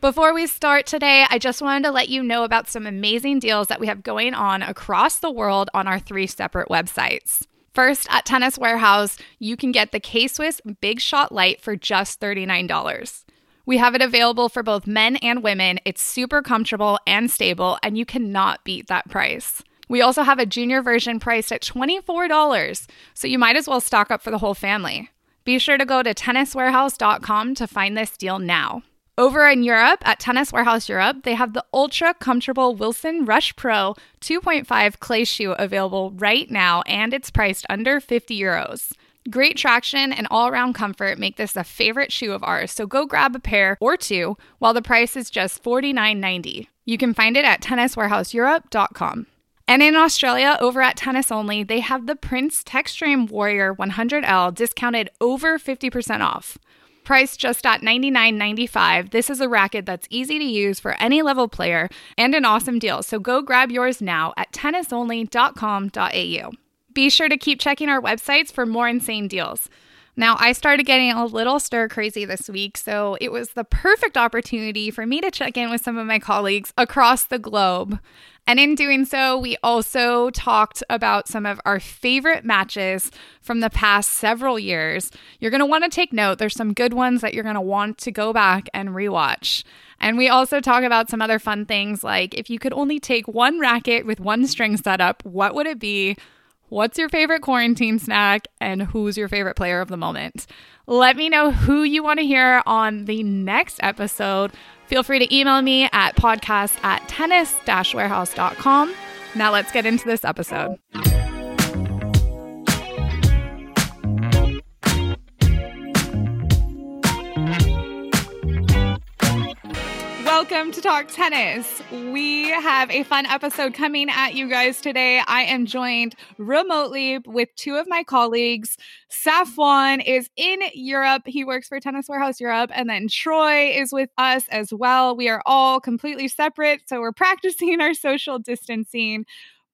Before we start today, I just wanted to let you know about some amazing deals that we have going on across the world on our three separate websites. First, at Tennis Warehouse, you can get the K Swiss Big Shot Light for just $39. We have it available for both men and women. It's super comfortable and stable, and you cannot beat that price. We also have a junior version priced at $24, so you might as well stock up for the whole family. Be sure to go to tenniswarehouse.com to find this deal now. Over in Europe, at Tennis Warehouse Europe, they have the ultra comfortable Wilson Rush Pro 2.5 clay shoe available right now, and it's priced under 50 euros. Great traction and all around comfort make this a favorite shoe of ours, so go grab a pair or two while the price is just $49.90. You can find it at tenniswarehouseeurope.com. And in Australia, over at Tennis Only, they have the Prince Textreme Warrior 100L discounted over 50% off. Priced just at $99.95, this is a racket that's easy to use for any level player and an awesome deal. So go grab yours now at tennisonly.com.au. Be sure to keep checking our websites for more insane deals. Now, I started getting a little stir crazy this week, so it was the perfect opportunity for me to check in with some of my colleagues across the globe. And in doing so, we also talked about some of our favorite matches from the past several years. You're going to want to take note. There's some good ones that you're going to want to go back and rewatch. And we also talk about some other fun things like if you could only take one racket with one string setup, what would it be? What's your favorite quarantine snack? And who's your favorite player of the moment? Let me know who you want to hear on the next episode. Feel free to email me at podcast at tennis warehouse.com. Now let's get into this episode. Welcome to Talk Tennis. We have a fun episode coming at you guys today. I am joined remotely with two of my colleagues. Safwan is in Europe. He works for Tennis Warehouse Europe. And then Troy is with us as well. We are all completely separate. So we're practicing our social distancing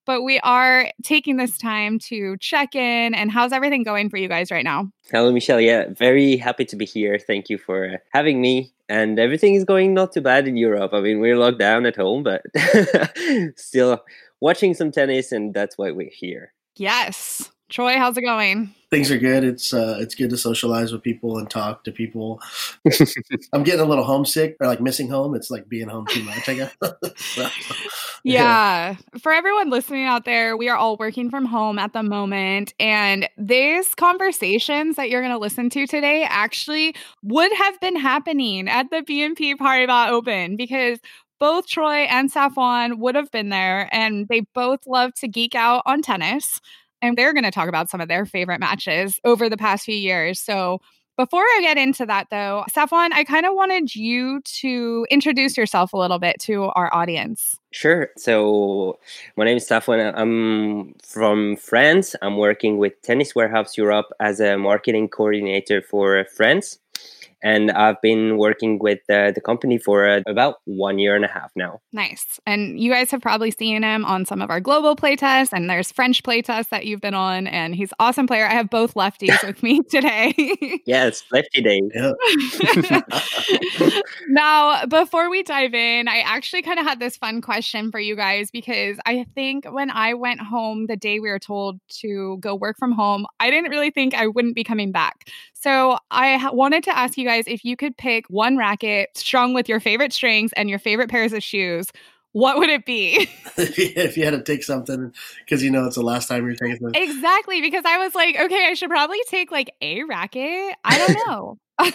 but we are taking this time to check in. And how's everything going for you guys right now? Hello, Michelle. Yeah, very happy to be here. Thank you for having me and everything is going not too bad in Europe. I mean, we're locked down at home, but still watching some tennis, and that's why we're here. Yes. Troy, how's it going? Things are good. It's uh, it's good to socialize with people and talk to people. I'm getting a little homesick or like missing home. It's like being home too much, I guess. so, yeah. For everyone listening out there, we are all working from home at the moment. And these conversations that you're going to listen to today actually would have been happening at the BNP Paribas Open because both Troy and Safwan would have been there and they both love to geek out on tennis and they're going to talk about some of their favorite matches over the past few years. So, before I get into that, though, Safwan, I kind of wanted you to introduce yourself a little bit to our audience. Sure. So, my name is Safwan. I'm from France. I'm working with Tennis Warehouse Europe as a marketing coordinator for France and I've been working with uh, the company for uh, about one year and a half now. Nice. And you guys have probably seen him on some of our global playtests, and there's French playtests that you've been on, and he's awesome player. I have both lefties with me today. yes, it's lefty day. Yeah. now, before we dive in, I actually kind of had this fun question for you guys because I think when I went home the day we were told to go work from home, I didn't really think I wouldn't be coming back. So I ha- wanted to ask you guys if you could pick one racket strung with your favorite strings and your favorite pairs of shoes, what would it be? if you had to take something because you know it's the last time you're taking something. Exactly, because I was like, okay, I should probably take like a racket. I don't know.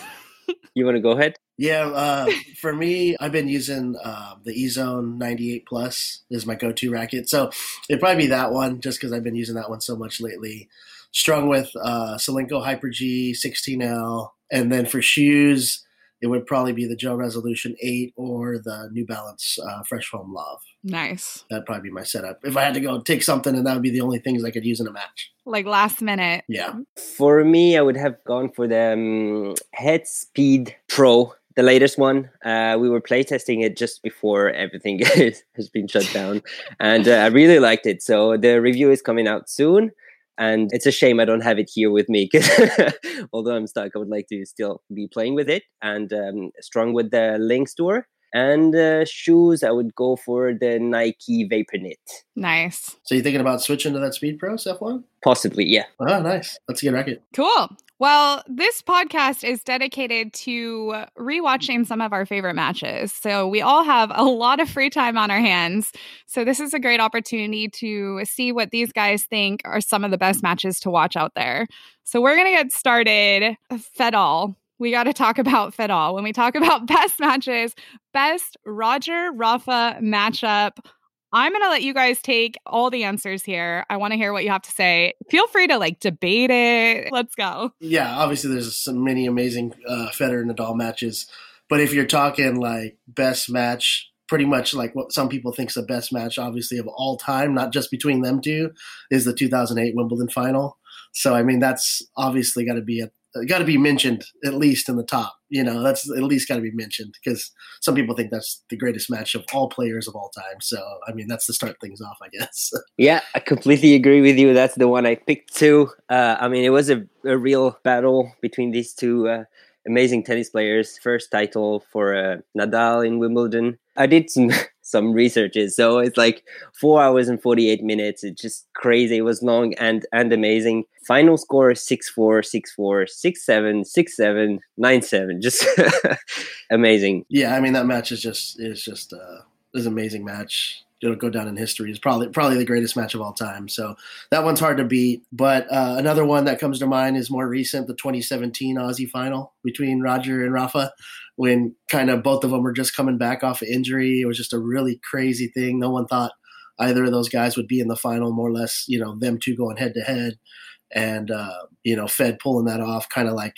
you want to go ahead? Yeah, uh, for me, I've been using uh, the eZone 98 Plus is my go-to racket, so it'd probably be that one just because I've been using that one so much lately strung with uh, Solinco Hyper G 16L. And then for shoes, it would probably be the Gel Resolution 8 or the New Balance uh, Fresh Foam Love. Nice. That'd probably be my setup. If I had to go take something, and that would be the only things I could use in a match. Like last minute. Yeah. For me, I would have gone for the um, Head Speed Pro, the latest one. Uh, we were playtesting it just before everything has been shut down, and uh, I really liked it. So the review is coming out soon. And it's a shame I don't have it here with me because although I'm stuck, I would like to still be playing with it and um, strong with the Lynx Tour. And uh, shoes, I would go for the Nike Vapor Knit. Nice. So you thinking about switching to that Speed Pro, F1? Possibly, yeah. Oh, nice. That's a good racket. Cool. Well, this podcast is dedicated to rewatching some of our favorite matches. So, we all have a lot of free time on our hands. So, this is a great opportunity to see what these guys think are some of the best matches to watch out there. So, we're going to get started. Fedal. We got to talk about Fedal. When we talk about best matches, best Roger Rafa matchup I'm going to let you guys take all the answers here. I want to hear what you have to say. Feel free to like debate it. Let's go. Yeah, obviously there's some many amazing uh, Federer and Nadal matches, but if you're talking like best match, pretty much like what some people think is the best match, obviously of all time, not just between them two, is the 2008 Wimbledon final. So I mean that's obviously got to be at got to be mentioned at least in the top. You know, that's at least got to be mentioned because some people think that's the greatest match of all players of all time. So, I mean, that's to start things off, I guess. yeah, I completely agree with you. That's the one I picked too. Uh, I mean, it was a, a real battle between these two uh, amazing tennis players. First title for uh, Nadal in Wimbledon. I did some some researches. So it's like four hours and 48 minutes. It's just crazy. It was long and, and amazing. Final score 6 4, 6 4, 6 7, 6 7, 9 7. Just amazing. Yeah, I mean, that match is just, is just, uh, is amazing match it'll go down in history. It's probably probably the greatest match of all time. So that one's hard to beat. But uh, another one that comes to mind is more recent, the 2017 Aussie final between Roger and Rafa, when kind of both of them were just coming back off of injury. It was just a really crazy thing. No one thought either of those guys would be in the final. More or less, you know, them two going head to head, and uh, you know, Fed pulling that off, kind of like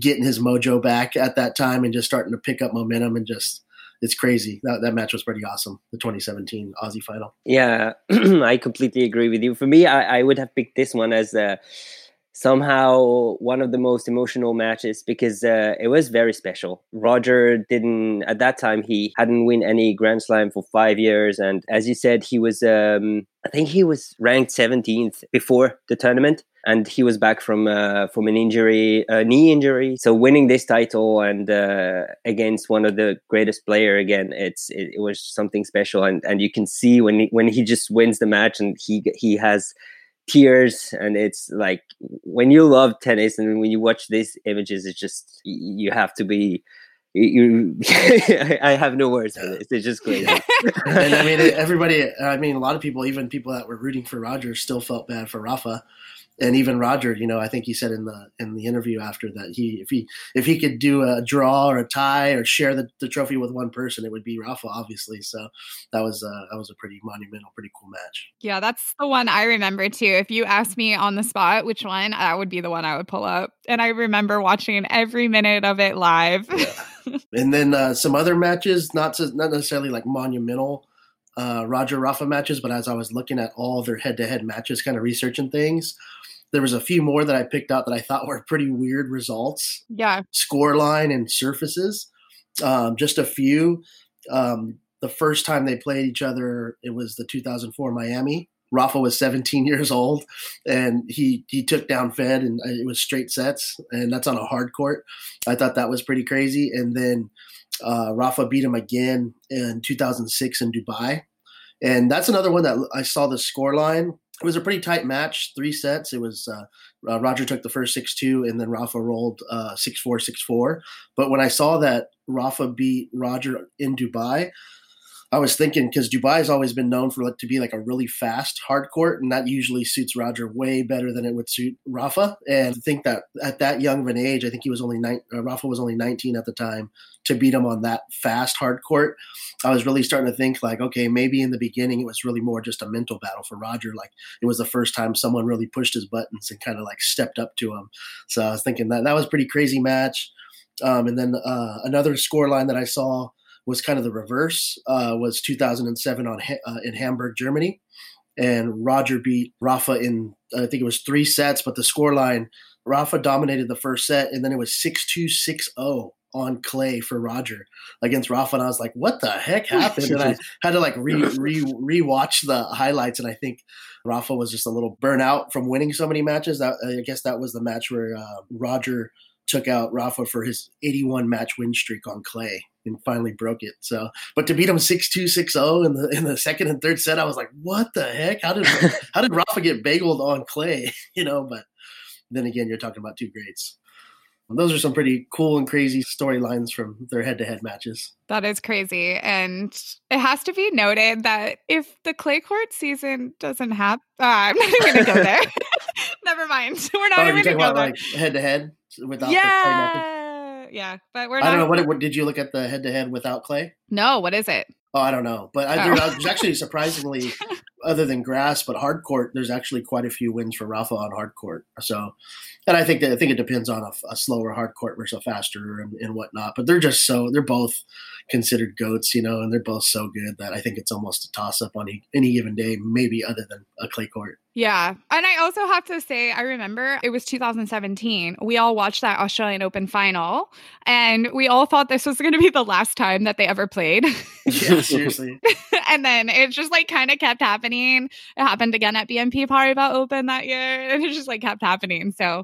getting his mojo back at that time and just starting to pick up momentum and just it's crazy. That that match was pretty awesome. The 2017 Aussie final. Yeah, I completely agree with you. For me, I, I would have picked this one as uh, somehow one of the most emotional matches because uh, it was very special. Roger didn't at that time he hadn't win any Grand Slam for five years, and as you said, he was um, I think he was ranked 17th before the tournament and he was back from uh, from an injury, a knee injury. So winning this title and uh, against one of the greatest player again, it's it, it, was something special. And and you can see when he, when he just wins the match and he he has tears and it's like when you love tennis and when you watch these images, it's just you have to be you i have no words for this it's just great and i mean everybody i mean a lot of people even people that were rooting for roger still felt bad for rafa and even Roger, you know, I think he said in the in the interview after that he if he if he could do a draw or a tie or share the, the trophy with one person, it would be Rafa, obviously. So that was uh, that was a pretty monumental, pretty cool match. Yeah, that's the one I remember too. If you asked me on the spot which one, that would be the one I would pull up. And I remember watching every minute of it live. yeah. And then uh, some other matches, not to, not necessarily like monumental uh, Roger Rafa matches, but as I was looking at all their head to head matches, kind of researching things, there was a few more that I picked out that I thought were pretty weird results. Yeah. Score line and surfaces. Um, just a few. Um, the first time they played each other, it was the 2004 Miami. Rafa was 17 years old, and he he took down Fed, and it was straight sets, and that's on a hard court. I thought that was pretty crazy. And then uh, Rafa beat him again in 2006 in Dubai, and that's another one that I saw the score line it was a pretty tight match, three sets. It was uh, uh, Roger took the first six two, and then Rafa rolled uh, six four six four. But when I saw that Rafa beat Roger in Dubai, I was thinking because Dubai has always been known for like to be like a really fast hard court, and that usually suits Roger way better than it would suit Rafa. And I think that at that young of an age, I think he was only nine, uh, Rafa was only 19 at the time to beat him on that fast hard court. I was really starting to think like, okay, maybe in the beginning it was really more just a mental battle for Roger. Like it was the first time someone really pushed his buttons and kind of like stepped up to him. So I was thinking that that was pretty crazy match. Um, and then uh, another score line that I saw was kind of the reverse. Uh, was 2007 on uh, in Hamburg, Germany, and Roger beat Rafa in I think it was three sets, but the score line Rafa dominated the first set, and then it was six two six zero on clay for Roger against Rafa, and I was like, "What the heck happened?" and I had to like re re rewatch the highlights, and I think Rafa was just a little burnout from winning so many matches. That I guess that was the match where uh, Roger took out Rafa for his 81 match win streak on clay and finally broke it. So, but to beat him 6-2, 6-0 in the in the second and third set, I was like, "What the heck? How did how did Rafa get bageled on clay?" You know, but then again, you're talking about two greats. Those are some pretty cool and crazy storylines from their head-to-head matches. That is crazy, and it has to be noted that if the clay court season doesn't happen, uh, I'm not even going to go there. Never mind. We're not oh, even going to go there. Like head-to-head without yeah, yeah. But we're. I don't know what, what did you look at the head-to-head without clay? No, what is it? Oh, I don't know, but I, oh. there's actually surprisingly, other than grass, but hard court, there's actually quite a few wins for Rafa on hard court. So, and I think that I think it depends on a, a slower hard court versus a faster and, and, whatnot. But they're just so they're both considered goats, you know, and they're both so good that I think it's almost a toss up on any, any given day, maybe other than a clay court. Yeah. And I also have to say, I remember it was 2017. We all watched that Australian Open final and we all thought this was going to be the last time that they ever played. Yeah, seriously. and then it just like kind of kept happening. It happened again at BNP Paribas Open that year and it just like kept happening. So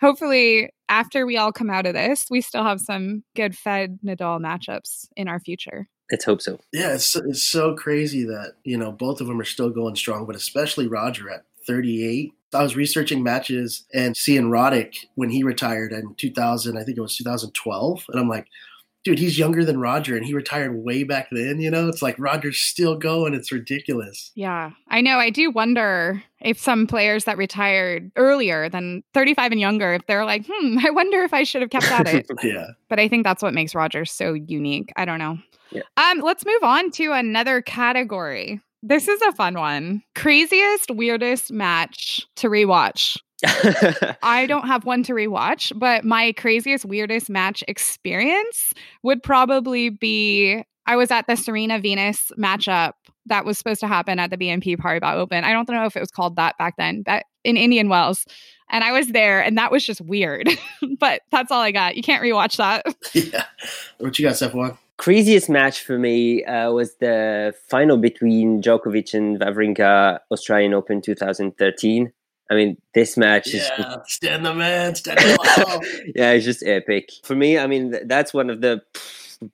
hopefully, after we all come out of this, we still have some good Fed Nadal matchups in our future. Let's hope so. Yeah, it's, it's so crazy that, you know, both of them are still going strong, but especially Roger at 38. I was researching matches and seeing Roddick when he retired in 2000, I think it was 2012. And I'm like, dude, he's younger than Roger and he retired way back then. You know, it's like Roger's still going. It's ridiculous. Yeah, I know. I do wonder if some players that retired earlier than 35 and younger, if they're like, hmm, I wonder if I should have kept at it. yeah. But I think that's what makes Roger so unique. I don't know. Yeah. Um, let's move on to another category. This is a fun one. Craziest, weirdest match to rewatch. I don't have one to rewatch, but my craziest, weirdest match experience would probably be I was at the Serena Venus matchup that was supposed to happen at the BNP Paribas Open. I don't know if it was called that back then, but in Indian Wells. And I was there, and that was just weird. but that's all I got. You can't rewatch that. Yeah. What you got, Safwan? Craziest match for me uh, was the final between Djokovic and Wawrinka Australian Open 2013. I mean, this match yeah, is just, Stan the man, Stan the yeah, it's just epic for me. I mean, that's one of the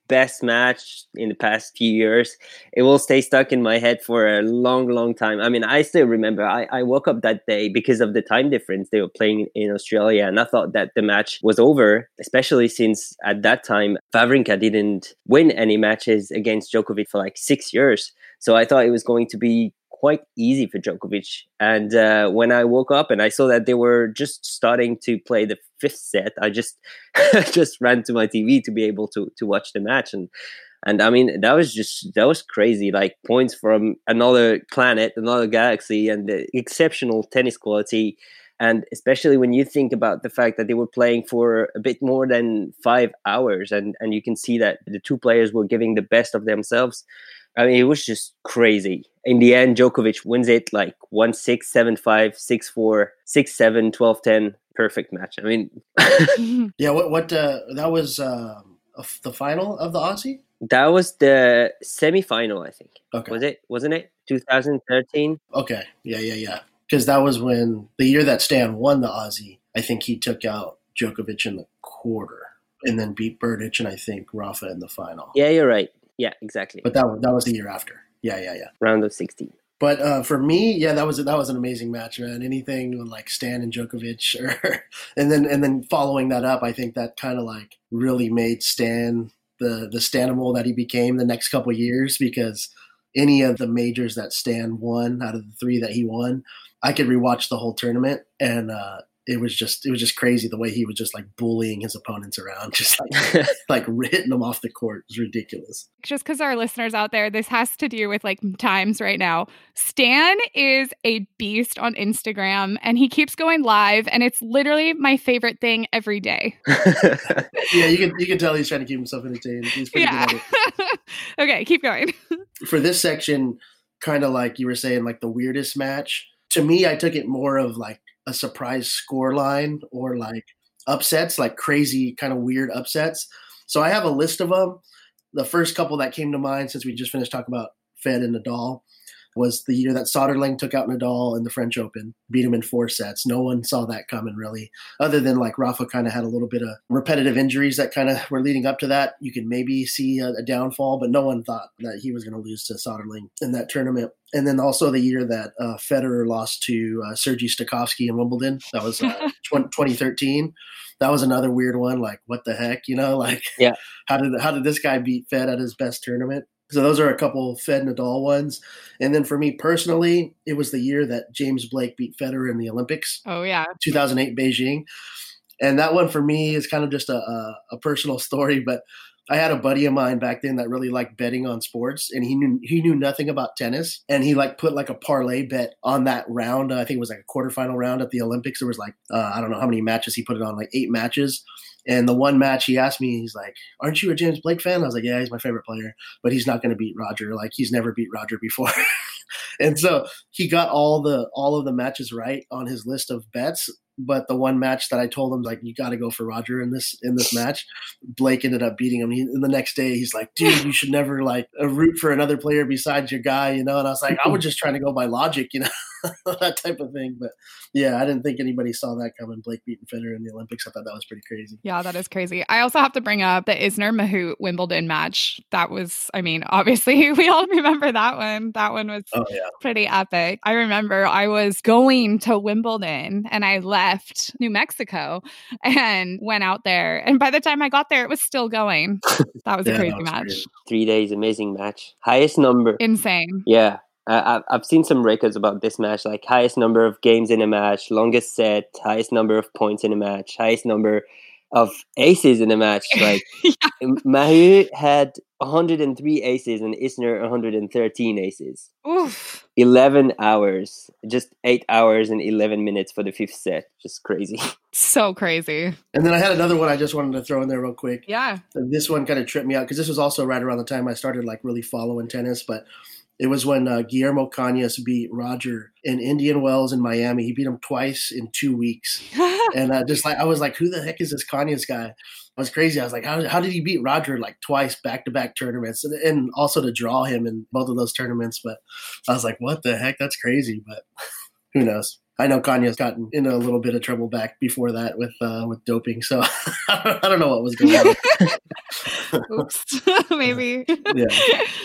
best match in the past few years. It will stay stuck in my head for a long, long time. I mean, I still remember I, I woke up that day because of the time difference. They were playing in Australia, and I thought that the match was over, especially since at that time, Wawrinka didn't win any matches against Djokovic for like six years. So I thought it was going to be quite easy for Djokovic. And uh, when I woke up and I saw that they were just starting to play the fifth set, I just just ran to my TV to be able to to watch the match. And and I mean that was just that was crazy. Like points from another planet, another galaxy, and the exceptional tennis quality. And especially when you think about the fact that they were playing for a bit more than five hours, and, and you can see that the two players were giving the best of themselves. I mean, it was just crazy. In the end, Djokovic wins it like 1 6, 7 5, 6 4, 6 7, 12 10. Perfect match. I mean, yeah, what, what, uh, that was uh, the final of the Aussie? That was the semi final, I think. Okay. Was it? Wasn't it? 2013? Okay. Yeah, yeah, yeah. Because that was when the year that Stan won the Aussie, I think he took out Djokovic in the quarter and then beat Berdych and I think Rafa in the final. Yeah, you're right. Yeah, exactly. But that that was the year after. Yeah, yeah, yeah. Round of sixteen. But uh, for me, yeah, that was that was an amazing match, man. Anything like Stan and Djokovic, or, and then and then following that up, I think that kind of like really made Stan the the Stanimal that he became the next couple years because any of the majors that Stan won out of the three that he won, I could rewatch the whole tournament and uh, it was just it was just crazy the way he was just like bullying his opponents around, just like like hitting them off the court. It was ridiculous. Just because our listeners out there, this has to do with like times right now. Stan is a beast on Instagram and he keeps going live, and it's literally my favorite thing every day. yeah, you can you can tell he's trying to keep himself entertained. He's pretty yeah. good at it. okay, keep going. For this section, kind of like you were saying, like the weirdest match. To me, I took it more of like a surprise score line or like upsets, like crazy kind of weird upsets. So I have a list of them. The first couple that came to mind since we just finished talking about Fed and Nadal was the year that Soderling took out Nadal in the French Open, beat him in four sets. No one saw that coming really, other than like Rafa kind of had a little bit of repetitive injuries that kind of were leading up to that. You can maybe see a, a downfall, but no one thought that he was going to lose to Soderling in that tournament. And then also the year that uh, Federer lost to uh, Sergei Stakhovsky in Wimbledon. That was uh, 2013 that was another weird one. Like, what the heck, you know? Like, yeah, how did how did this guy beat Fed at his best tournament? So those are a couple Fed Nadal ones. And then for me personally, it was the year that James Blake beat Federer in the Olympics. Oh yeah, 2008 Beijing. And that one for me is kind of just a, a, a personal story, but I had a buddy of mine back then that really liked betting on sports, and he knew he knew nothing about tennis, and he like put like a parlay bet on that round. I think it was like a quarterfinal round at the Olympics. There was like uh, I don't know how many matches he put it on, like eight matches, and the one match he asked me, he's like, "Aren't you a James Blake fan?" I was like, "Yeah, he's my favorite player, but he's not going to beat Roger. Like he's never beat Roger before." and so he got all the all of the matches right on his list of bets but the one match that I told him like you got to go for Roger in this in this match, Blake ended up beating him. He, and the next day he's like, dude, you should never like uh, root for another player besides your guy, you know. And I was like, I was just trying to go by logic, you know. that type of thing. But yeah, I didn't think anybody saw that coming. Blake beating Federer in the Olympics. I thought that was pretty crazy. Yeah, that is crazy. I also have to bring up the Isner Mahut Wimbledon match. That was, I mean, obviously we all remember that one. That one was oh, yeah. pretty epic. I remember I was going to Wimbledon and I left New Mexico and went out there. And by the time I got there, it was still going. That was yeah, a crazy was match. Crazy. Three days, amazing match. Highest number. Insane. Yeah. Uh, I've seen some records about this match, like highest number of games in a match, longest set, highest number of points in a match, highest number of aces in a match. Like yeah. Mahut had 103 aces and Isner 113 aces. Oof. 11 hours, just eight hours and 11 minutes for the fifth set. Just crazy. So crazy. And then I had another one I just wanted to throw in there real quick. Yeah. This one kind of tripped me out because this was also right around the time I started like really following tennis, but it was when uh, Guillermo Cañas beat Roger in Indian Wells in Miami. He beat him twice in two weeks, and uh, just like I was like, "Who the heck is this Cañas guy?" I was crazy. I was like, "How, how did he beat Roger like twice back to back tournaments, and, and also to draw him in both of those tournaments?" But I was like, "What the heck? That's crazy." But who knows? I know Cañas gotten in a little bit of trouble back before that with uh, with doping, so I don't know what was going on. Oops, maybe. Yeah.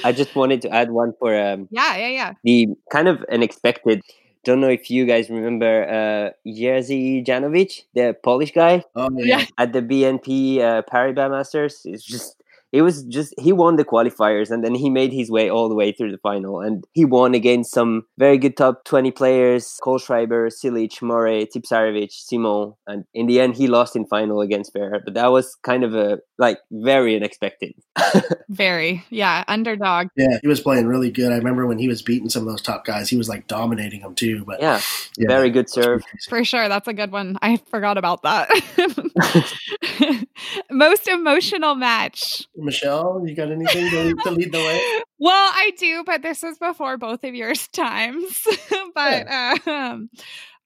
I just wanted to add one for um, yeah, yeah, yeah. The kind of unexpected. Don't know if you guys remember uh, Jerzy Janowicz, the Polish guy. Oh yeah. At the BNP uh, Paribas Masters, it's just it was just he won the qualifiers and then he made his way all the way through the final and he won against some very good top 20 players Kohlschreiber, Cilic, Murray, Tipsarevic, Simon and in the end he lost in final against Ferrer but that was kind of a like very unexpected. Very yeah underdog. Yeah he was playing really good. I remember when he was beating some of those top guys he was like dominating them too but yeah, yeah very good serve. for sure that's a good one. I forgot about that. Most emotional match Michelle, you got anything to lead, to lead the way? Well, I do, but this was before both of yours times. but yeah. um,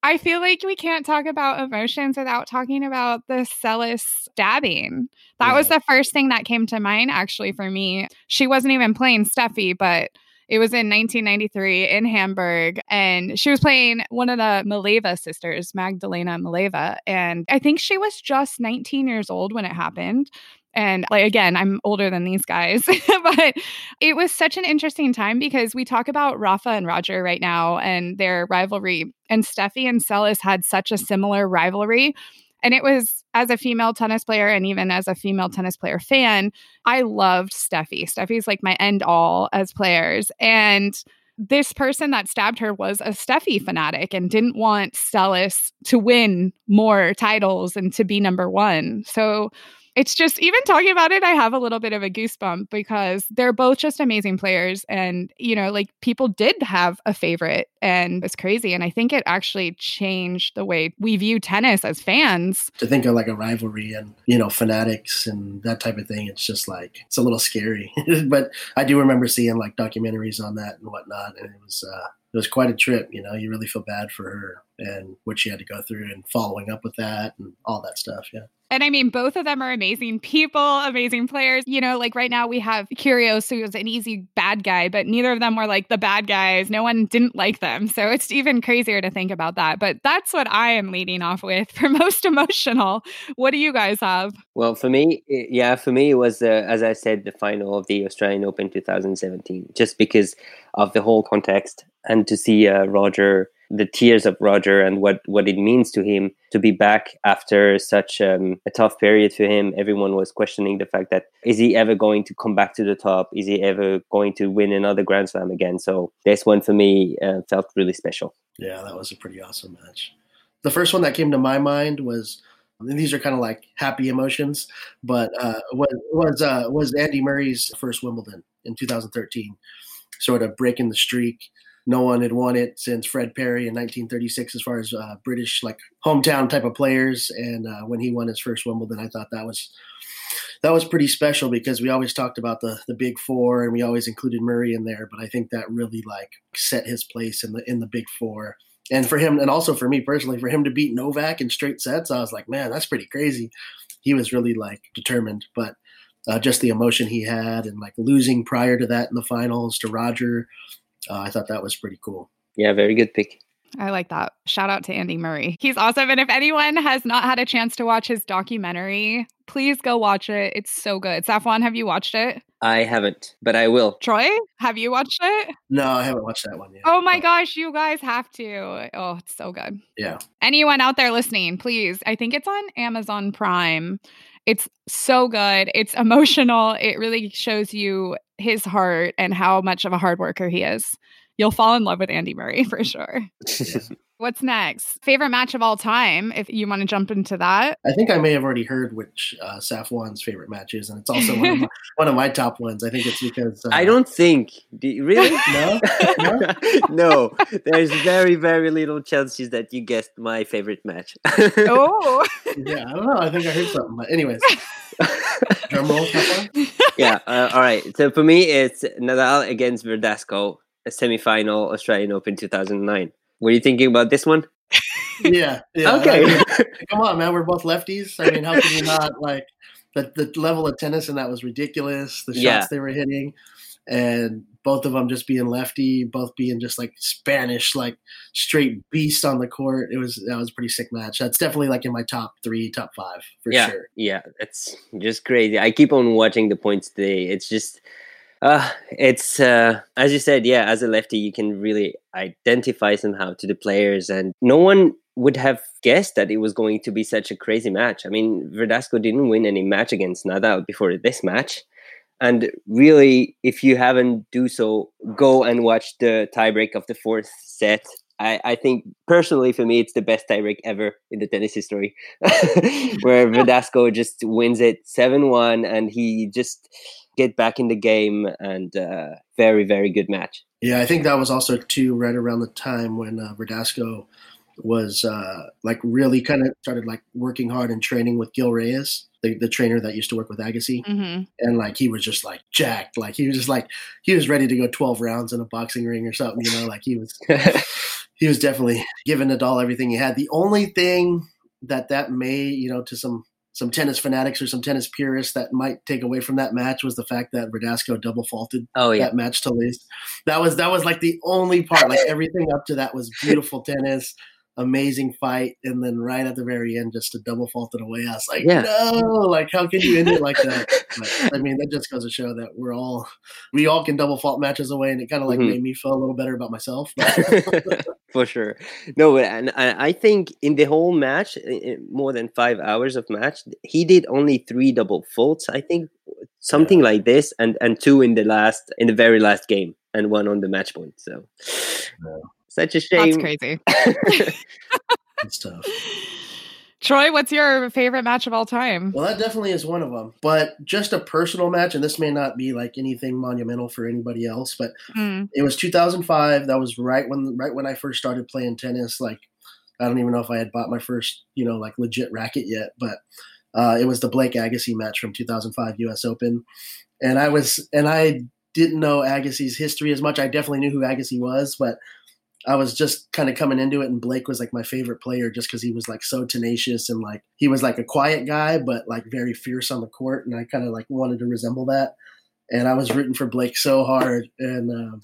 I feel like we can't talk about emotions without talking about the Seles stabbing. That yeah. was the first thing that came to mind, actually, for me. She wasn't even playing Steffi, but it was in 1993 in Hamburg, and she was playing one of the Maleeva sisters, Magdalena Maleeva. And I think she was just 19 years old when it happened. And like again, I'm older than these guys, but it was such an interesting time because we talk about Rafa and Roger right now and their rivalry. And Steffi and Seles had such a similar rivalry. And it was as a female tennis player and even as a female tennis player fan, I loved Steffi. Steffi's like my end all as players. And this person that stabbed her was a Steffi fanatic and didn't want Seles to win more titles and to be number one. So it's just even talking about it, I have a little bit of a goosebump because they're both just amazing players. And, you know, like people did have a favorite and it's crazy. And I think it actually changed the way we view tennis as fans. To think of like a rivalry and, you know, fanatics and that type of thing, it's just like, it's a little scary. but I do remember seeing like documentaries on that and whatnot. And it was, uh, it was quite a trip. You know, you really feel bad for her and what she had to go through and following up with that and all that stuff. Yeah. And I mean, both of them are amazing people, amazing players. You know, like right now we have Kyrgios, who's an easy bad guy, but neither of them were like the bad guys. No one didn't like them. So it's even crazier to think about that. But that's what I am leading off with for most emotional. What do you guys have? Well, for me, yeah, for me, it was, uh, as I said, the final of the Australian Open 2017, just because of the whole context and to see uh, Roger the tears of Roger and what, what it means to him to be back after such um, a tough period for him. Everyone was questioning the fact that is he ever going to come back to the top? Is he ever going to win another Grand Slam again? So this one for me uh, felt really special. Yeah, that was a pretty awesome match. The first one that came to my mind was these are kind of like happy emotions, but uh, was was uh, was Andy Murray's first Wimbledon in 2013, sort of breaking the streak no one had won it since Fred Perry in 1936, as far as uh, British like hometown type of players. And uh, when he won his first Wimbledon, I thought that was that was pretty special because we always talked about the the big four and we always included Murray in there. But I think that really like set his place in the in the big four. And for him, and also for me personally, for him to beat Novak in straight sets, I was like, man, that's pretty crazy. He was really like determined, but uh, just the emotion he had and like losing prior to that in the finals to Roger uh, I thought that was pretty cool. Yeah, very good pick. I like that. Shout out to Andy Murray. He's awesome. And if anyone has not had a chance to watch his documentary, please go watch it. It's so good. Safwan, have you watched it? I haven't, but I will. Troy, have you watched it? No, I haven't watched that one yet. Oh my gosh, you guys have to. Oh, it's so good. Yeah. Anyone out there listening, please. I think it's on Amazon Prime. It's so good. It's emotional. It really shows you his heart and how much of a hard worker he is. You'll fall in love with Andy Murray for sure. What's next? Favorite match of all time, if you want to jump into that. I think I may have already heard which uh, Safwan's favorite match is, and it's also one of my, one of my top ones. I think it's because. Uh, I don't think. Do really? no? No? no. There's very, very little chances that you guessed my favorite match. oh. yeah, I don't know. I think I heard something. But, anyways. Drum roll, yeah. Uh, all right. So for me, it's Nadal against Verdasco, a semi-final Australian Open 2009. Were you thinking about this one? yeah, yeah. Okay. come on, man. We're both lefties. I mean, how can you not like the the level of tennis and that was ridiculous. The shots yeah. they were hitting, and both of them just being lefty, both being just like Spanish, like straight beast on the court. It was that was a pretty sick match. That's definitely like in my top three, top five for yeah, sure. Yeah, it's just crazy. I keep on watching the points today. It's just uh, it's uh, as you said, yeah. As a lefty, you can really identify somehow to the players, and no one would have guessed that it was going to be such a crazy match. I mean, Verdasco didn't win any match against Nadal before this match, and really, if you haven't do so, go and watch the tiebreak of the fourth set. I, I think personally for me, it's the best tiebreak ever in the tennis history, where Verdasco just wins it seven one, and he just get back in the game and uh, very very good match. Yeah, I think that was also too right around the time when uh, Verdasco was uh, like really kind of started like working hard and training with Gil Reyes, the, the trainer that used to work with Agassi, mm-hmm. and like he was just like jacked, like he was just like he was ready to go twelve rounds in a boxing ring or something, you know, like he was he was definitely giving Nadal everything he had. The only thing that that may you know to some some tennis fanatics or some tennis purists that might take away from that match was the fact that Verdasco double faulted oh, yeah. that match to lose. That was that was like the only part. Like everything up to that was beautiful tennis amazing fight, and then right at the very end, just to double fault it away. I was like, yeah. no, like how can you end it like that? But, I mean, that just goes to show that we're all we all can double fault matches away, and it kind of like mm-hmm. made me feel a little better about myself. For sure, no, and I think in the whole match, more than five hours of match, he did only three double faults. I think something yeah. like this, and and two in the last in the very last game and one on the match point. So Yeah. Such a shame. That's crazy. It's tough. Troy, what's your favorite match of all time? Well, that definitely is one of them. But just a personal match, and this may not be like anything monumental for anybody else, but Mm. it was 2005. That was right when right when I first started playing tennis. Like, I don't even know if I had bought my first, you know, like legit racket yet, but uh, it was the Blake Agassi match from 2005 U.S. Open, and I was and I didn't know Agassi's history as much. I definitely knew who Agassi was, but I was just kind of coming into it, and Blake was like my favorite player just because he was like so tenacious and like he was like a quiet guy, but like very fierce on the court, and I kind of like wanted to resemble that. And I was rooting for Blake so hard, and um,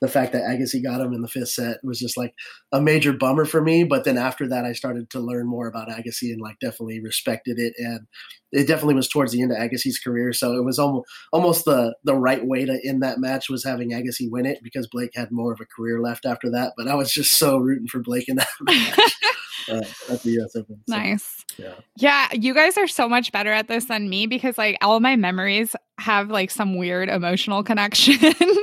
the fact that Agassi got him in the fifth set was just like a major bummer for me. But then after that, I started to learn more about Agassi and like definitely respected it, and it definitely was towards the end of Agassi's career, so it was almost almost the the right way to end that match was having Agassi win it because Blake had more of a career left after that. But I was just so rooting for Blake in that match uh, at the U.S. Open. So, nice. Yeah. Yeah, you guys are so much better at this than me because like all my memories have like some weird emotional connection.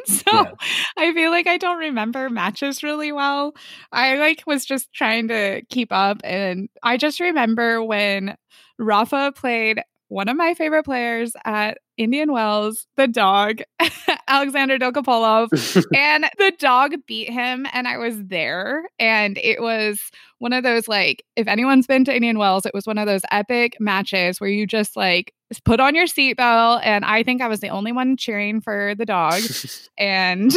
so Yeah. I feel like I don't remember matches really well. I like was just trying to keep up and I just remember when Rafa played one of my favorite players at Indian Wells, the dog, Alexander Dolgopolov, and the dog beat him and i was there and it was one of those like if anyone's been to indian wells it was one of those epic matches where you just like put on your seatbelt and i think i was the only one cheering for the dog and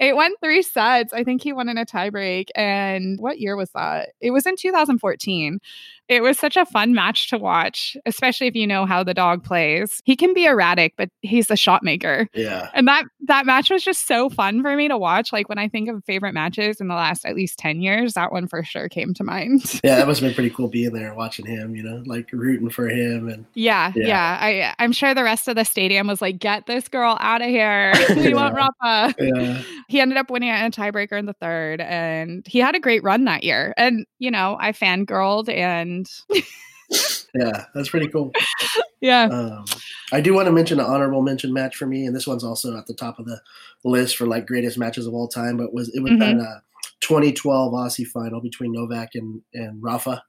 it went three sets. I think he won in a tiebreak and what year was that? It was in 2014 it was such a fun match to watch especially if you know how the dog plays he can be erratic but he's a shot maker Yeah. and that that match was just so fun for me to watch. Like when I think of favorite matches in the last at least 10 years, that one for sure came to mind. Yeah, that must have been pretty cool being there and watching him, you know, like rooting for him and Yeah, Yeah. yeah. I I'm sure the rest of the stadium was like, get this girl out of here. we want Rafa. yeah. He ended up winning a tiebreaker in the third and he had a great run that year. And you know, I fangirled and Yeah, that's pretty cool. yeah. Um, I do want to mention an honorable mention match for me, and this one's also at the top of the list for like greatest matches of all time. But was it was Mhm. that uh, 2012 Aussie final between Novak and and Rafa,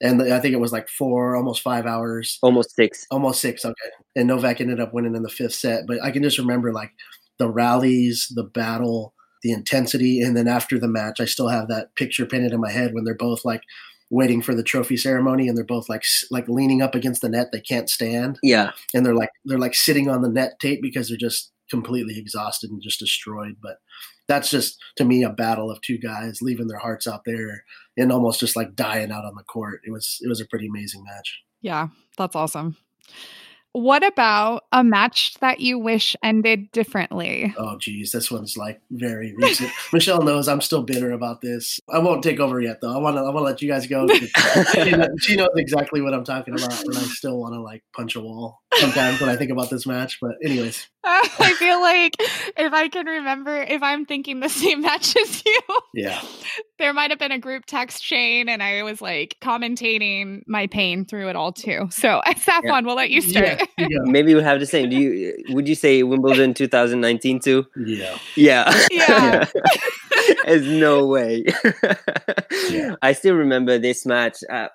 and I think it was like four, almost five hours, Almost six. almost six. Okay, and Novak ended up winning in the fifth set. But I can just remember like the rallies, the battle, the intensity, and then after the match, I still have that picture painted in my head when they're both like waiting for the trophy ceremony and they're both like like leaning up against the net they can't stand Yeah. and they're like they're like sitting on the net tape because they're just completely exhausted and just destroyed but that's just to me a battle of two guys leaving their hearts out there and almost just like dying out on the court it was it was a pretty amazing match Yeah, that's awesome. What about a match that you wish ended differently? oh geez this one's like very recent michelle knows i'm still bitter about this i won't take over yet though i want to i want to let you guys go. she, knows, she knows exactly what i'm talking about and i still want to like punch a wall sometimes when i think about this match but anyways I feel like if I can remember, if I'm thinking the same match as you, yeah there might have been a group text chain and I was like commentating my pain through it all too. So, Safwan, we'll let you start. yeah, you go. Maybe we have the same. Do you? Would you say Wimbledon 2019 too? yeah Yeah. Yeah. There's no way. Yeah. I still remember this match. Uh,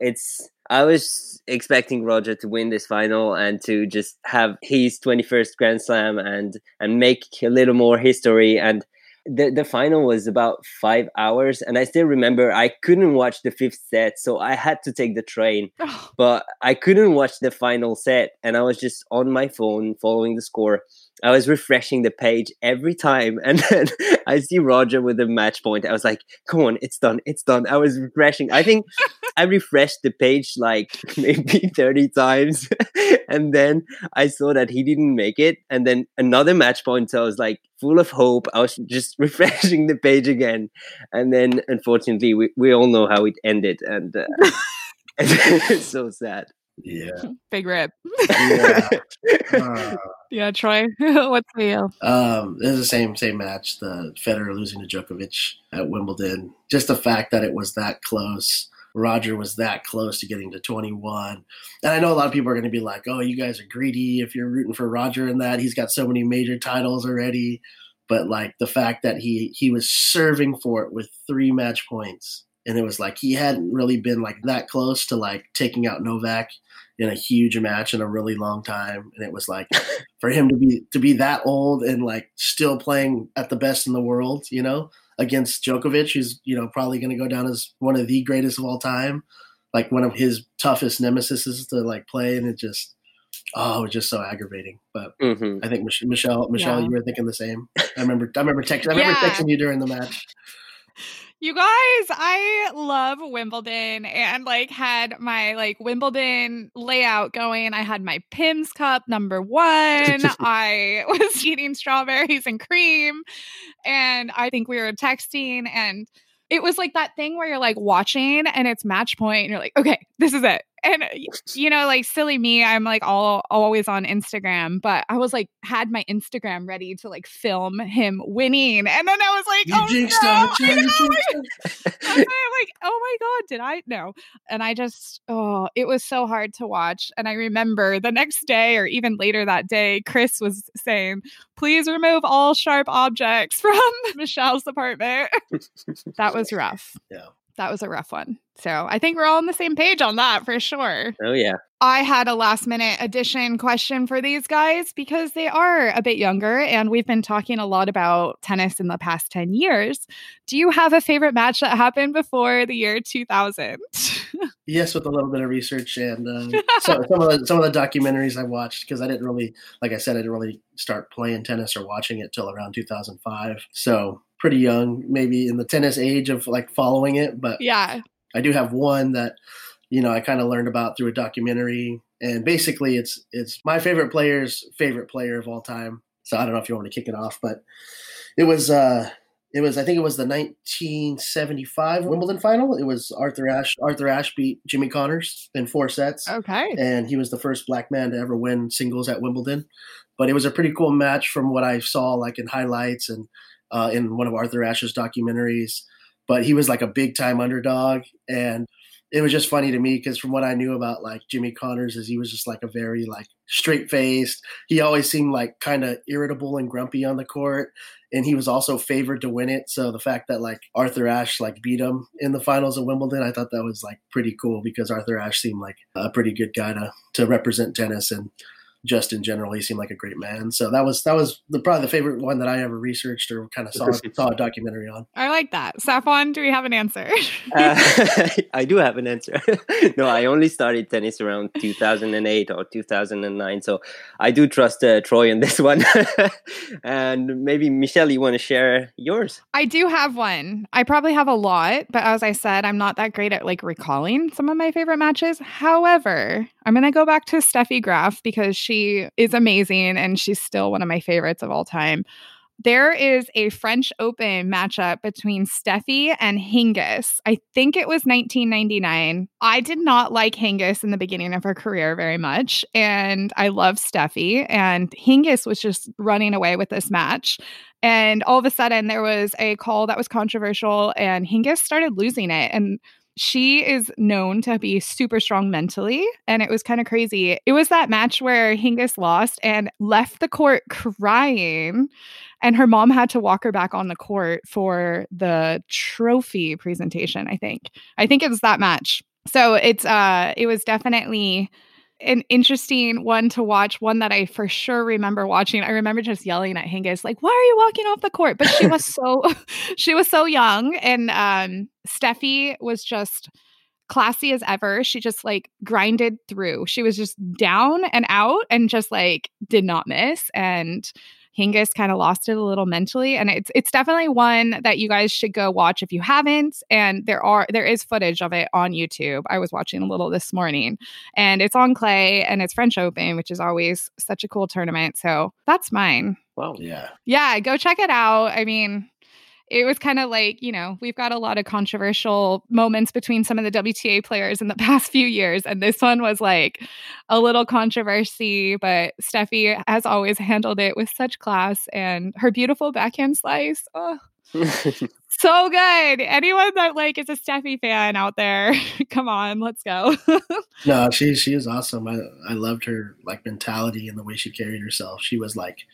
it's. I was expecting Roger to win this final and to just have his 21st Grand Slam and and make a little more history. And the the final was about five hours, and I still remember I couldn't watch the fifth set, so I had to take the train but I couldn't watch the final set and I was just on my phone following the score. I was refreshing the page every time and then I see Roger with a match point. I was like, come on, it's done, it's done. I was refreshing. I think I refreshed the page like maybe 30 times and then I saw that he didn't make it and then another match point. So I was like full of hope. I was just refreshing the page again. And then unfortunately we, we all know how it ended and uh, it's so sad. yeah big rip. yeah Uh, Yeah, Troy, what's the deal? Um, it was the same same match. The Federer losing to Djokovic at Wimbledon. Just the fact that it was that close. Roger was that close to getting to 21. And I know a lot of people are going to be like, oh, you guys are greedy if you're rooting for Roger in that. He's got so many major titles already. But like the fact that he he was serving for it with three match points. And it was like he hadn't really been like that close to like taking out Novak in a huge match in a really long time. And it was like for him to be to be that old and like still playing at the best in the world, you know, against Djokovic, who's you know probably going to go down as one of the greatest of all time, like one of his toughest nemesis to like play, and it just oh, it was just so aggravating. But mm-hmm. I think Michelle, Michelle, yeah. you were thinking the same. I remember, I remember texting, I remember yeah. texting you during the match. You guys, I love Wimbledon and like had my like Wimbledon layout going. I had my Pimm's cup number one. I was eating strawberries and cream. And I think we were texting and it was like that thing where you're like watching and it's match point and you're like, okay, this is it and uh, you know like silly me i'm like all always on instagram but i was like had my instagram ready to like film him winning. And then i was like you oh jinxed no. like, I'm like oh my god did i? No. And i just oh it was so hard to watch. And i remember the next day or even later that day chris was saying please remove all sharp objects from michelle's apartment. That was rough. Yeah that was a rough one. So I think we're all on the same page on that for sure. Oh, yeah. I had a last minute addition question for these guys because they are a bit younger and we've been talking a lot about tennis in the past 10 years. Do you have a favorite match that happened before the year 2000? yes, with a little bit of research and uh, so, some, of the, some of the documentaries I watched because I didn't really, like I said, I didn't really start playing tennis or watching it till around 2005. So pretty young, maybe in the tennis age of like following it. But yeah, I do have one that you know I kind of learned about through a documentary, and basically it's it's my favorite player's favorite player of all time. So I don't know if you want to kick it off, but it was uh it was I think it was the 1975 Wimbledon final. It was Arthur Ashe. Arthur Ashe beat Jimmy Connors in four sets. Okay, and he was the first black man to ever win singles at Wimbledon. But it was a pretty cool match from what I saw, like in highlights and uh, in one of Arthur Ashe's documentaries. But he was like a big time underdog, and it was just funny to me because from what I knew about like Jimmy Connors is he was just like a very like straight faced. He always seemed like kind of irritable and grumpy on the court, and he was also favored to win it. So the fact that like Arthur Ashe like beat him in the finals of Wimbledon, I thought that was like pretty cool because Arthur Ashe seemed like a pretty good guy to to represent tennis and just in general, he seemed like a great man. So that was that was the, probably the favorite one that I ever researched or kind of saw saw a documentary on. I like that. Safwan, do we have an answer? uh, I do have an answer. no, I only started tennis around 2008 or 2009, so I do trust uh, Troy in this one. and maybe Michelle, you want to share yours? I do have one. I probably have a lot, but as I said, I'm not that great at like recalling some of my favorite matches. However, I'm going to go back to Steffi Graf because she is amazing and she's still one of my favorites of all time. There is a French Open matchup between Steffi and Hingis. I think it was 1999. I did not like Hingis in the beginning of her career very much, and I love Steffi. And Hingis was just running away with this match. And all of a sudden, there was a call that was controversial, and Hingis started losing it. And she is known to be super strong mentally, and it was kind of crazy. It was that match where Hingis lost and left the court crying, and her mom had to walk her back on the court for the trophy presentation. I think. I think it was that match. So it's uh, it was definitely an interesting one to watch, one that I for sure remember watching. I remember just yelling at Hingis, like, why are you walking off the court? But she was so she was so young. And um Steffi was just classy as ever. She just like grinded through. She was just down and out and just like did not miss. And Hingis kind of lost it a little mentally. And it's it's definitely one that you guys should go watch if you haven't. And there are there is footage of it on YouTube. I was watching a little this morning. And it's on clay and it's French Open, which is always such a cool tournament. So that's mine. Well, Yeah. Yeah, go check it out. I mean, it was kind of like, you know, we've got a lot of controversial moments between some of the WTA players in the past few years. And this one was like a little controversy, but Steffi has always handled it with such class and her beautiful backhand slice. Oh, so good. Anyone that like is a Steffi fan out there, come on, let's go. no, she she is awesome. I I loved her like mentality and the way she carried herself. She was like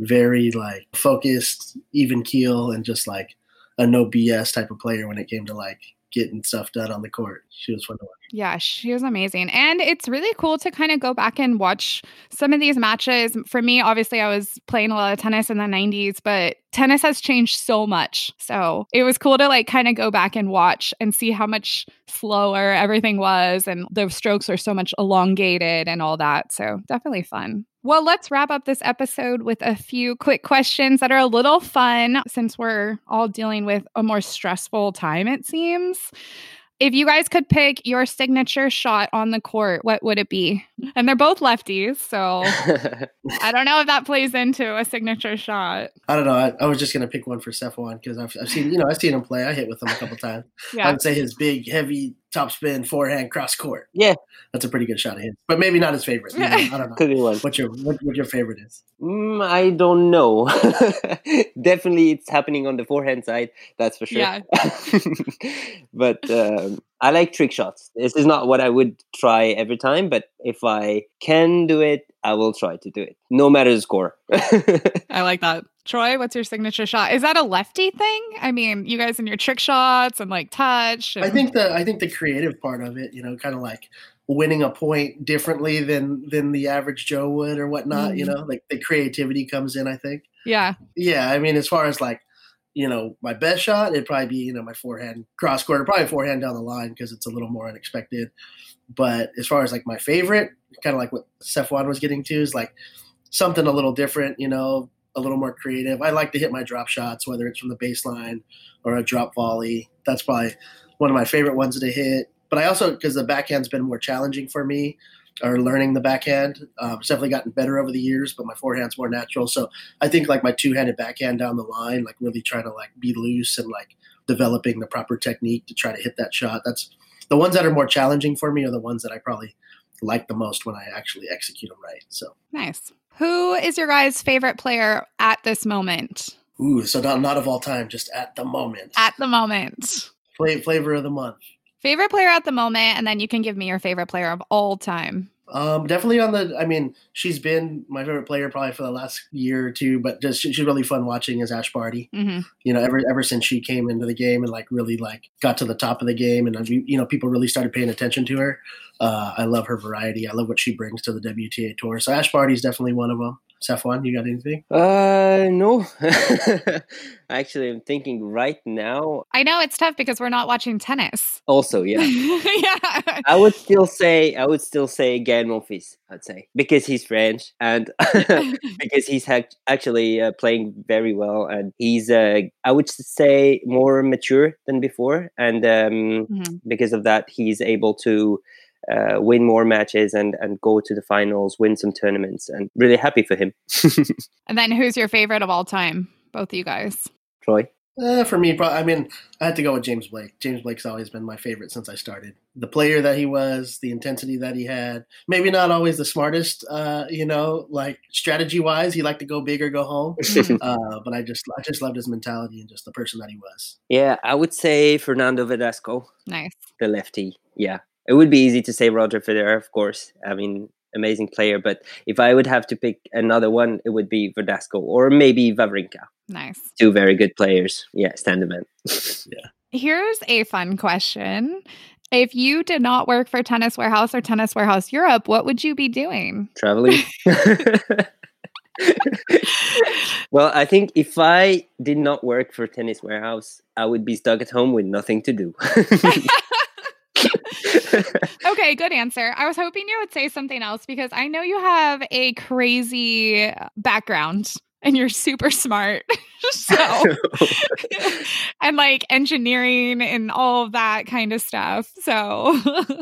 very like focused, even keel, and just like a no BS type of player when it came to like getting stuff done on the court. She was fun to watch. Yeah, she was amazing. And it's really cool to kind of go back and watch some of these matches. For me, obviously, I was playing a lot of tennis in the 90s, but tennis has changed so much. So it was cool to like kind of go back and watch and see how much slower everything was. And the strokes are so much elongated and all that. So definitely fun. Well, let's wrap up this episode with a few quick questions that are a little fun since we're all dealing with a more stressful time, it seems. If you guys could pick your signature shot on the court, what would it be? And they're both lefties, so I don't know if that plays into a signature shot. I don't know. I, I was just gonna pick one for Safwan because I've, I've seen you know I've seen him play. I hit with him a couple times. Yeah. I would say his big, heavy topspin forehand cross court. Yeah, that's a pretty good shot of his, but maybe not his favorite. You know, I don't know. Could be one. What your what, what your favorite is? Mm, I don't know. Definitely, it's happening on the forehand side. That's for sure. Yeah. but um, I like trick shots. This is not what I would try every time, but if I can do it, I will try to do it, no matter the score. I like that. Troy, what's your signature shot? Is that a lefty thing? I mean, you guys and your trick shots and like touch. And... I think the I think the creative part of it, you know, kind of like winning a point differently than than the average Joe would or whatnot. Mm-hmm. You know, like the creativity comes in. I think. Yeah. Yeah. I mean, as far as like you know, my best shot, it'd probably be, you know, my forehand cross or probably forehand down the line because it's a little more unexpected. But as far as like my favorite, kind of like what Safwan was getting to, is like something a little different, you know, a little more creative. I like to hit my drop shots, whether it's from the baseline or a drop volley. That's probably one of my favorite ones to hit. But I also, because the backhand's been more challenging for me, or learning the backhand. Um, it's definitely gotten better over the years, but my forehand's more natural. So I think like my two-handed backhand down the line, like really trying to like be loose and like developing the proper technique to try to hit that shot. That's the ones that are more challenging for me are the ones that I probably like the most when I actually execute them right. So nice. Who is your guys' favorite player at this moment? Ooh, so not not of all time, just at the moment. At the moment. Play, flavor of the month. Favorite player at the moment, and then you can give me your favorite player of all time. Um, definitely on the. I mean, she's been my favorite player probably for the last year or two, but just she's really fun watching as Ash Barty. Mm-hmm. You know, ever ever since she came into the game and like really like got to the top of the game, and you know people really started paying attention to her. Uh, I love her variety. I love what she brings to the WTA tour. So Ash Barty is definitely one of them. Safwan, you got anything? Uh, no. Actually, I'm thinking right now. I know it's tough because we're not watching tennis. Also, yeah, yeah. I would still say I would still say Gael Monfils. I'd say because he's French and because he's ha- actually uh, playing very well and he's uh, I would say more mature than before and um, mm-hmm. because of that he's able to uh, win more matches and and go to the finals, win some tournaments, and really happy for him. and then, who's your favorite of all time? Both of you guys. Troy. Uh, for me, I mean, I had to go with James Blake. James Blake's always been my favorite since I started. The player that he was, the intensity that he had. Maybe not always the smartest, uh, you know, like strategy wise. He liked to go big or go home. uh, but I just, I just loved his mentality and just the person that he was. Yeah, I would say Fernando Verdasco. Nice. The lefty. Yeah, it would be easy to say Roger Federer, of course. I mean, amazing player. But if I would have to pick another one, it would be Verdasco or maybe Wawrinka. Nice. Two very good players. Yeah, Stan the man. yeah. Here's a fun question. If you did not work for Tennis Warehouse or Tennis Warehouse Europe, what would you be doing? Traveling. well, I think if I did not work for Tennis Warehouse, I would be stuck at home with nothing to do. Okay, good answer. I was hoping you would say something else because I know you have a crazy background and you're super smart. so, and like engineering and all of that kind of stuff. So,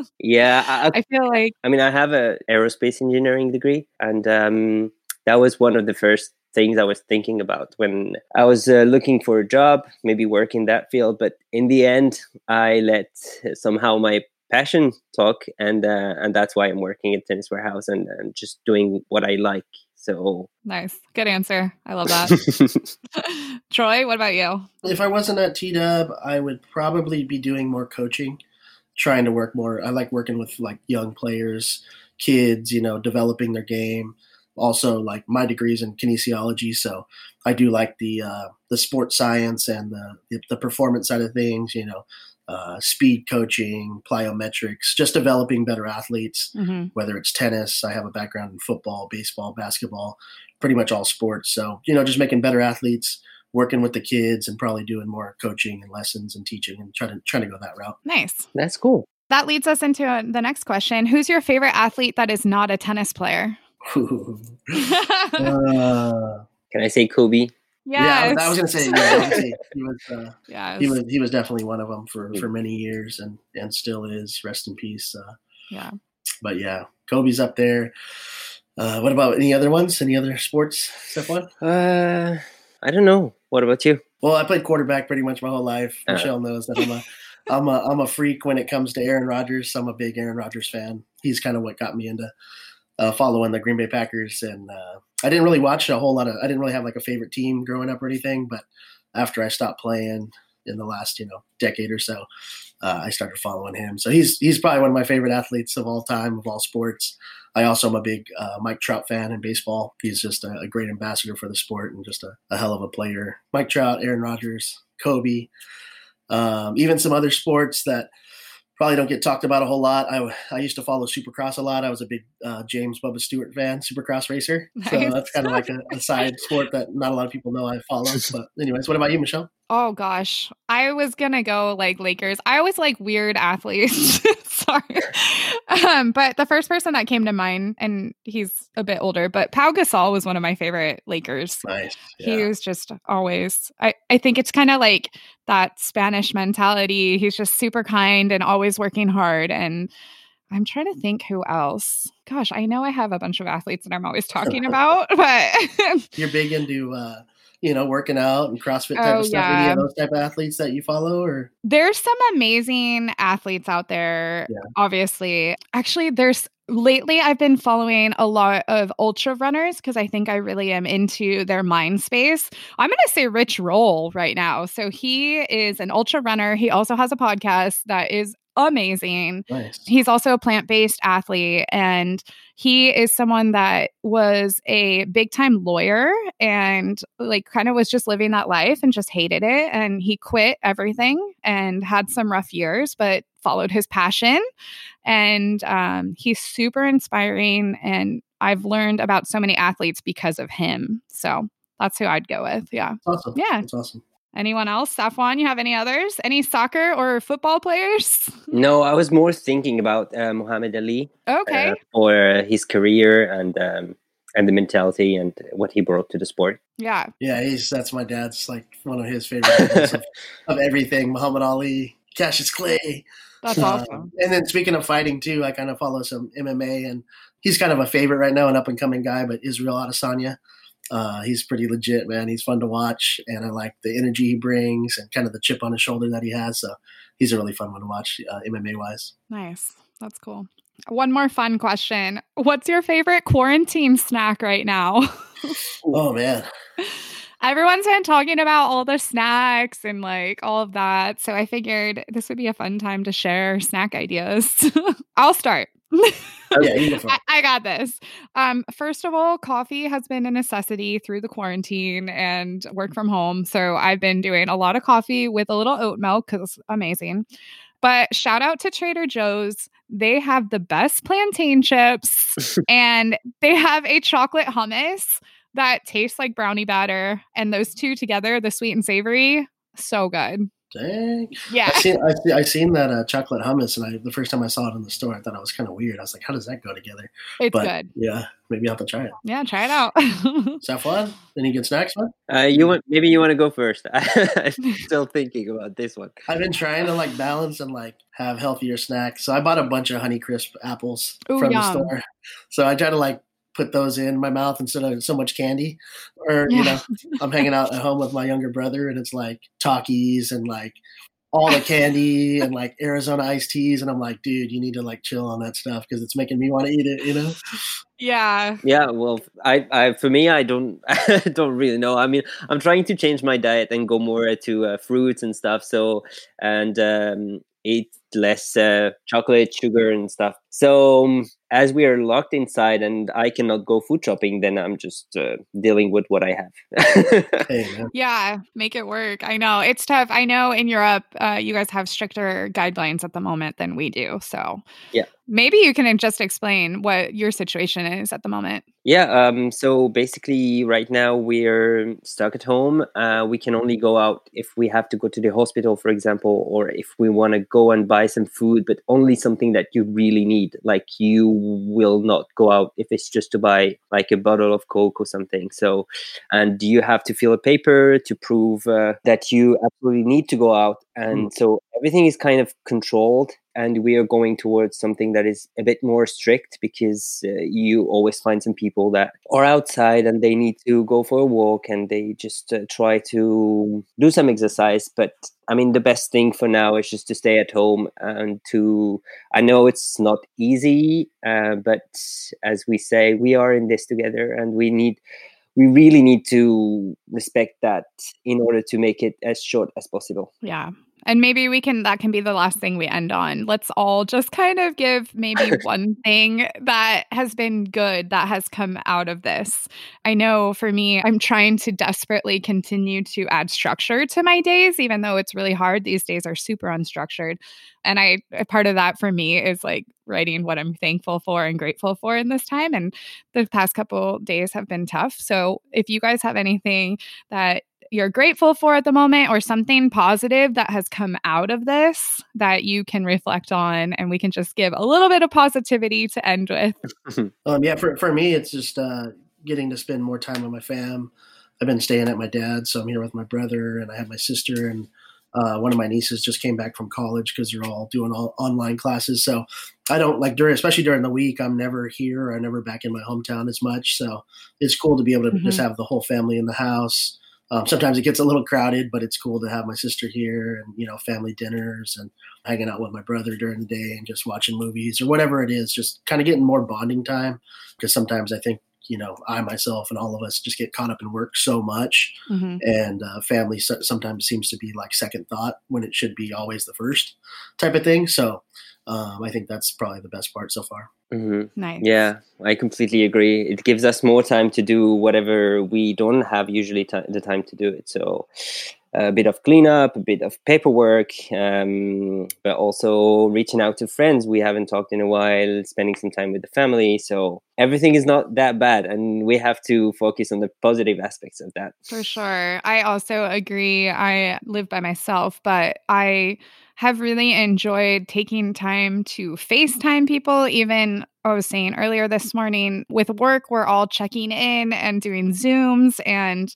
yeah, I, I, feel like I mean, I have a aerospace engineering degree, and um, that was one of the first things I was thinking about when I was uh, looking for a job, maybe work in that field. But in the end, I let somehow my passion talk, and uh, and that's why I'm working at Tennis Warehouse and, and just doing what I like. So nice, good answer. I love that. Troy, what about you? If I wasn't at T Dub, I would probably be doing more coaching, trying to work more. I like working with like young players, kids, you know, developing their game. Also, like my degrees in kinesiology, so I do like the uh, the sports science and the, the the performance side of things. You know, uh, speed coaching, plyometrics, just developing better athletes, Mm-hmm. whether it's tennis. I have a background in football, baseball, basketball, pretty much all sports. So, you know, just making better athletes, working with the kids and probably doing more coaching and lessons and teaching and trying to, trying to go that route. Nice. That's cool. That leads us into uh, the next question. Who's your favorite athlete that is not a tennis player? Uh, Can I say Kobe? Yeah, I was gonna say, yeah, obviously, he was uh, yes. he was he was definitely one of them for for many years and and still is. Rest in peace. Uh, yeah. but yeah, Kobe's up there. Uh, what about any other ones? Any other sports, Safwan? Uh, I don't know. What about you? Well, I played quarterback pretty much my whole life. Uh. Michelle knows that I'm a I'm a I'm a freak when it comes to Aaron Rodgers. I'm a big Aaron Rodgers fan. He's kind of what got me into uh, following the Green Bay Packers, and uh, I didn't really watch a whole lot of. I didn't really have like a favorite team growing up or anything, but after I stopped playing in the last you know decade or so, uh, I started following him. So he's he's probably one of my favorite athletes of all time of all sports. I also am a big uh, Mike Trout fan in baseball. He's just a, a great ambassador for the sport and just a, a hell of a player. Mike Trout, Aaron Rodgers, Kobe, um, even some other sports that probably don't get talked about a whole lot. I, I used to follow Supercross a lot. I was a big uh, James Bubba Stewart fan, Supercross racer. So that's kind of like a, a side sport that not a lot of people know I follow. But anyways, what about you, Michelle? Oh gosh, I was gonna go like Lakers. I always like weird athletes. Sorry, um, but the first person that came to mind, and he's a bit older, but Pau Gasol was one of my favorite Lakers. Nice. He was just always. I I think it's kind of like that Spanish mentality. He's just super kind and always working hard. And I'm trying to think who else. Gosh, I know I have a bunch of athletes that I'm always talking about, but You're big into uh, you know working out and CrossFit type Oh, of stuff. Any yeah. of those type of athletes that you follow, or There's some amazing athletes out there, Yeah. obviously. Actually, there's lately I've been following a lot of ultra runners because I think I really am into their mind space. I'm going to say Rich Roll right now. So he is an ultra runner. He also has a podcast that is amazing. nice. He's also a plant based athlete, and he is someone that was a big time lawyer and, like, kind of was just living that life and just hated it. And he quit everything and had some rough years, but followed his passion. And um, he's super inspiring. And I've learned about so many athletes because of him. So that's who I'd go with. Yeah. Awesome. Yeah. That's awesome. Anyone else? Safwan, you have any others? Any soccer or football players? No, I was more thinking about uh, Muhammad Ali Okay. uh, for his career and um, and the mentality and what he brought to the sport. yeah. Yeah, he's that's my dad's like one of his favorite of, of everything. Muhammad Ali, Cassius Clay. That's Um, awesome. And then speaking of fighting too, I kind of follow some MMA, and he's kind of a favorite right now, an up and coming guy. But Israel Adesanya, uh, he's pretty legit, man. He's fun to watch, and I like the energy he brings and kind of the chip on his shoulder that he has. So he's a really fun one to watch, uh, MMA wise. Nice. That's cool. One more fun question. What's your favorite quarantine snack right now? Oh man, Everyone's been talking about all the snacks and like all of that. So I figured this would be a fun time to share snack ideas. I'll start. yeah, you go for I. I got this. Um, first of all, coffee has been a necessity through the quarantine and work from home. So I've been doing a lot of coffee with a little oat milk because it's amazing. But shout out to Trader Joe's. They have the best plantain chips and they have a chocolate hummus that tastes like brownie batter. And those two together, the sweet and savory, so good. Dang. Yeah. I seen I, see- I seen that uh, chocolate hummus, and I the first time I saw it in the store, I thought it was kind of weird. I was like, how does that go together? It's But good. yeah, maybe I'll have to try it. Yeah, try it out. Safwan, any good snacks, man? Uh, you want maybe you want to go first? I'm still thinking about this one. I've been trying to like balance and like have healthier snacks. So I bought a bunch of Honey Crisp apples Ooh, from yum. the store. So I try to like put those in my mouth instead of so much candy. Or you know, I'm hanging out at home with my younger brother, and it's like Takis and like all the candy and like Arizona iced teas, and I'm like, dude, you need to like chill on that stuff because it's making me want to eat it. You know? Yeah. Yeah. Well, I, I, for me, I don't, I don't really know. I mean, I'm trying to change my diet and go more to uh, fruits and stuff. So, and um, eat less uh, chocolate, sugar, and stuff. So um, as we are locked inside and I cannot go food shopping, then I'm just uh, dealing with what I have. Yeah, make it work. I know it's tough. I know in Europe, uh, you guys have stricter guidelines at the moment than we do. So, Yeah. maybe you can just explain what your situation is at the moment. Yeah. Um, so basically, right now we're stuck at home. Uh, we can only go out if we have to go to the hospital, for example, or if we want to go and buy some food, but only something that you really need. Like you will not go out if it's just to buy like a bottle of Coke or something. So, and you have to fill a paper to prove uh, that you absolutely need to go out. And so everything is kind of controlled and we are going towards something that is a bit more strict because uh, you always find some people that are outside and they need to go for a walk and they just uh, try to do some exercise but i mean the best thing for now is just to stay at home and to i know it's not easy uh, but as we say we are in this together and we need we really need to respect that in order to make it as short as possible Yeah. And maybe we can, that can be the last thing we end on. Let's all just kind of give maybe one thing that has been good that has come out of this. I know for me, I'm trying to desperately continue to add structure to my days, even though it's really hard. These days are super unstructured. And I, a part of that for me is like writing what I'm thankful for and grateful for in this time. And the past couple days have been tough. So if you guys have anything that you're grateful for at the moment or something positive that has come out of this that you can reflect on and we can just give a little bit of positivity to end with. Um, yeah, for for me, it's just uh, getting to spend more time with my fam. I've been staying at my dad's, so I'm here with my brother, and I have my sister, and uh, one of my nieces just came back from college because they're all doing all online classes. So I don't like during, especially during the week, I'm never here. I'm never back in my hometown as much. So it's cool to be able to just have the whole family in the house. Um, sometimes it gets a little crowded, but it's cool to have my sister here and you know family dinners and hanging out with my brother during the day and just watching movies or whatever it is. Just kind of getting more bonding time because sometimes I think you know I myself and all of us just get caught up in work so much Mhm. and uh, family so- sometimes seems to be like second thought when it should be always the first type of thing. So um, I think that's probably the best part so far. hmm Nice. Yeah, I completely agree. It gives us more time to do whatever we don't have usually ti the time to do it. So a bit of cleanup, a bit of paperwork, um, but also reaching out to friends we haven't talked in a while, spending some time with the family. So everything is not that bad, and we have to focus on the positive aspects of that. For sure. I also agree. I live by myself, but I have really enjoyed taking time to FaceTime people. Even I was saying earlier this morning with work, we're all checking in and doing Zooms. And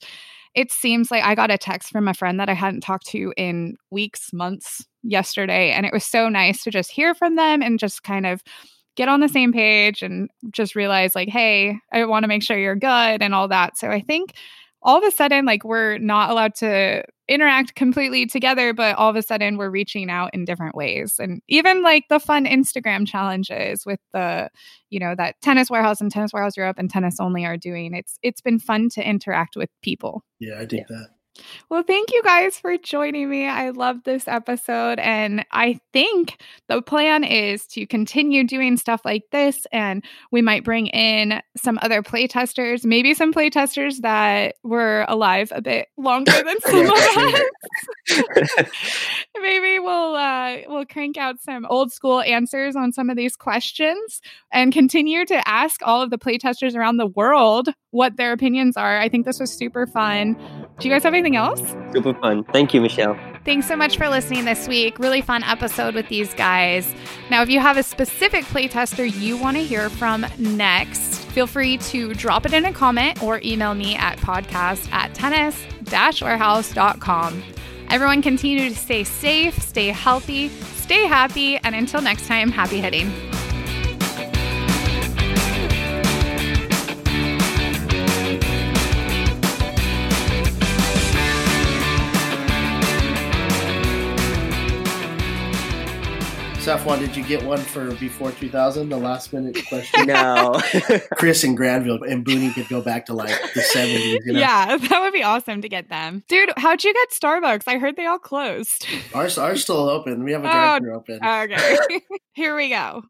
it seems like I got a text from a friend that I hadn't talked to in weeks, months yesterday. And it was so nice to just hear from them and just kind of get on the same page and just realize, like, hey, I want to make sure you're good and all that. So I think all of a sudden like we're not allowed to interact completely together but all of a sudden we're reaching out in different ways. And even like the fun instagram challenges with the you know that tennis warehouse and tennis warehouse europe and tennis only are doing it's it's been fun to interact with people. Yeah, I dig that. Well, thank you guys for joining me. I love this episode. And I think the plan is to continue doing stuff like this. And we might bring in some other playtesters, maybe some playtesters that were alive a bit longer than some of us. maybe we'll uh, we'll crank out some old school answers on some of these questions and continue to ask all of the playtesters around the world what their opinions are. I think this was super fun. Do you guys have anything else? Super fun. Thank you, Michelle. Thanks so much for listening this week. Really fun episode with these guys. Now, if you have a specific playtester you want to hear from next, feel free to drop it in a comment or email me at podcast at tennis-warehouse.com. Everyone continue to stay safe, stay healthy, stay happy, and until next time, happy hitting. Safwan, did you get one for before 2000? The last minute question. no. Chris and Granville and Booney could go back to like the 70s. You know? Yeah, that would be awesome to get them. Dude, how'd you get Starbucks? I heard they all closed. Ours, ours still open. We have a Oh, drive through open. Okay. Here we go.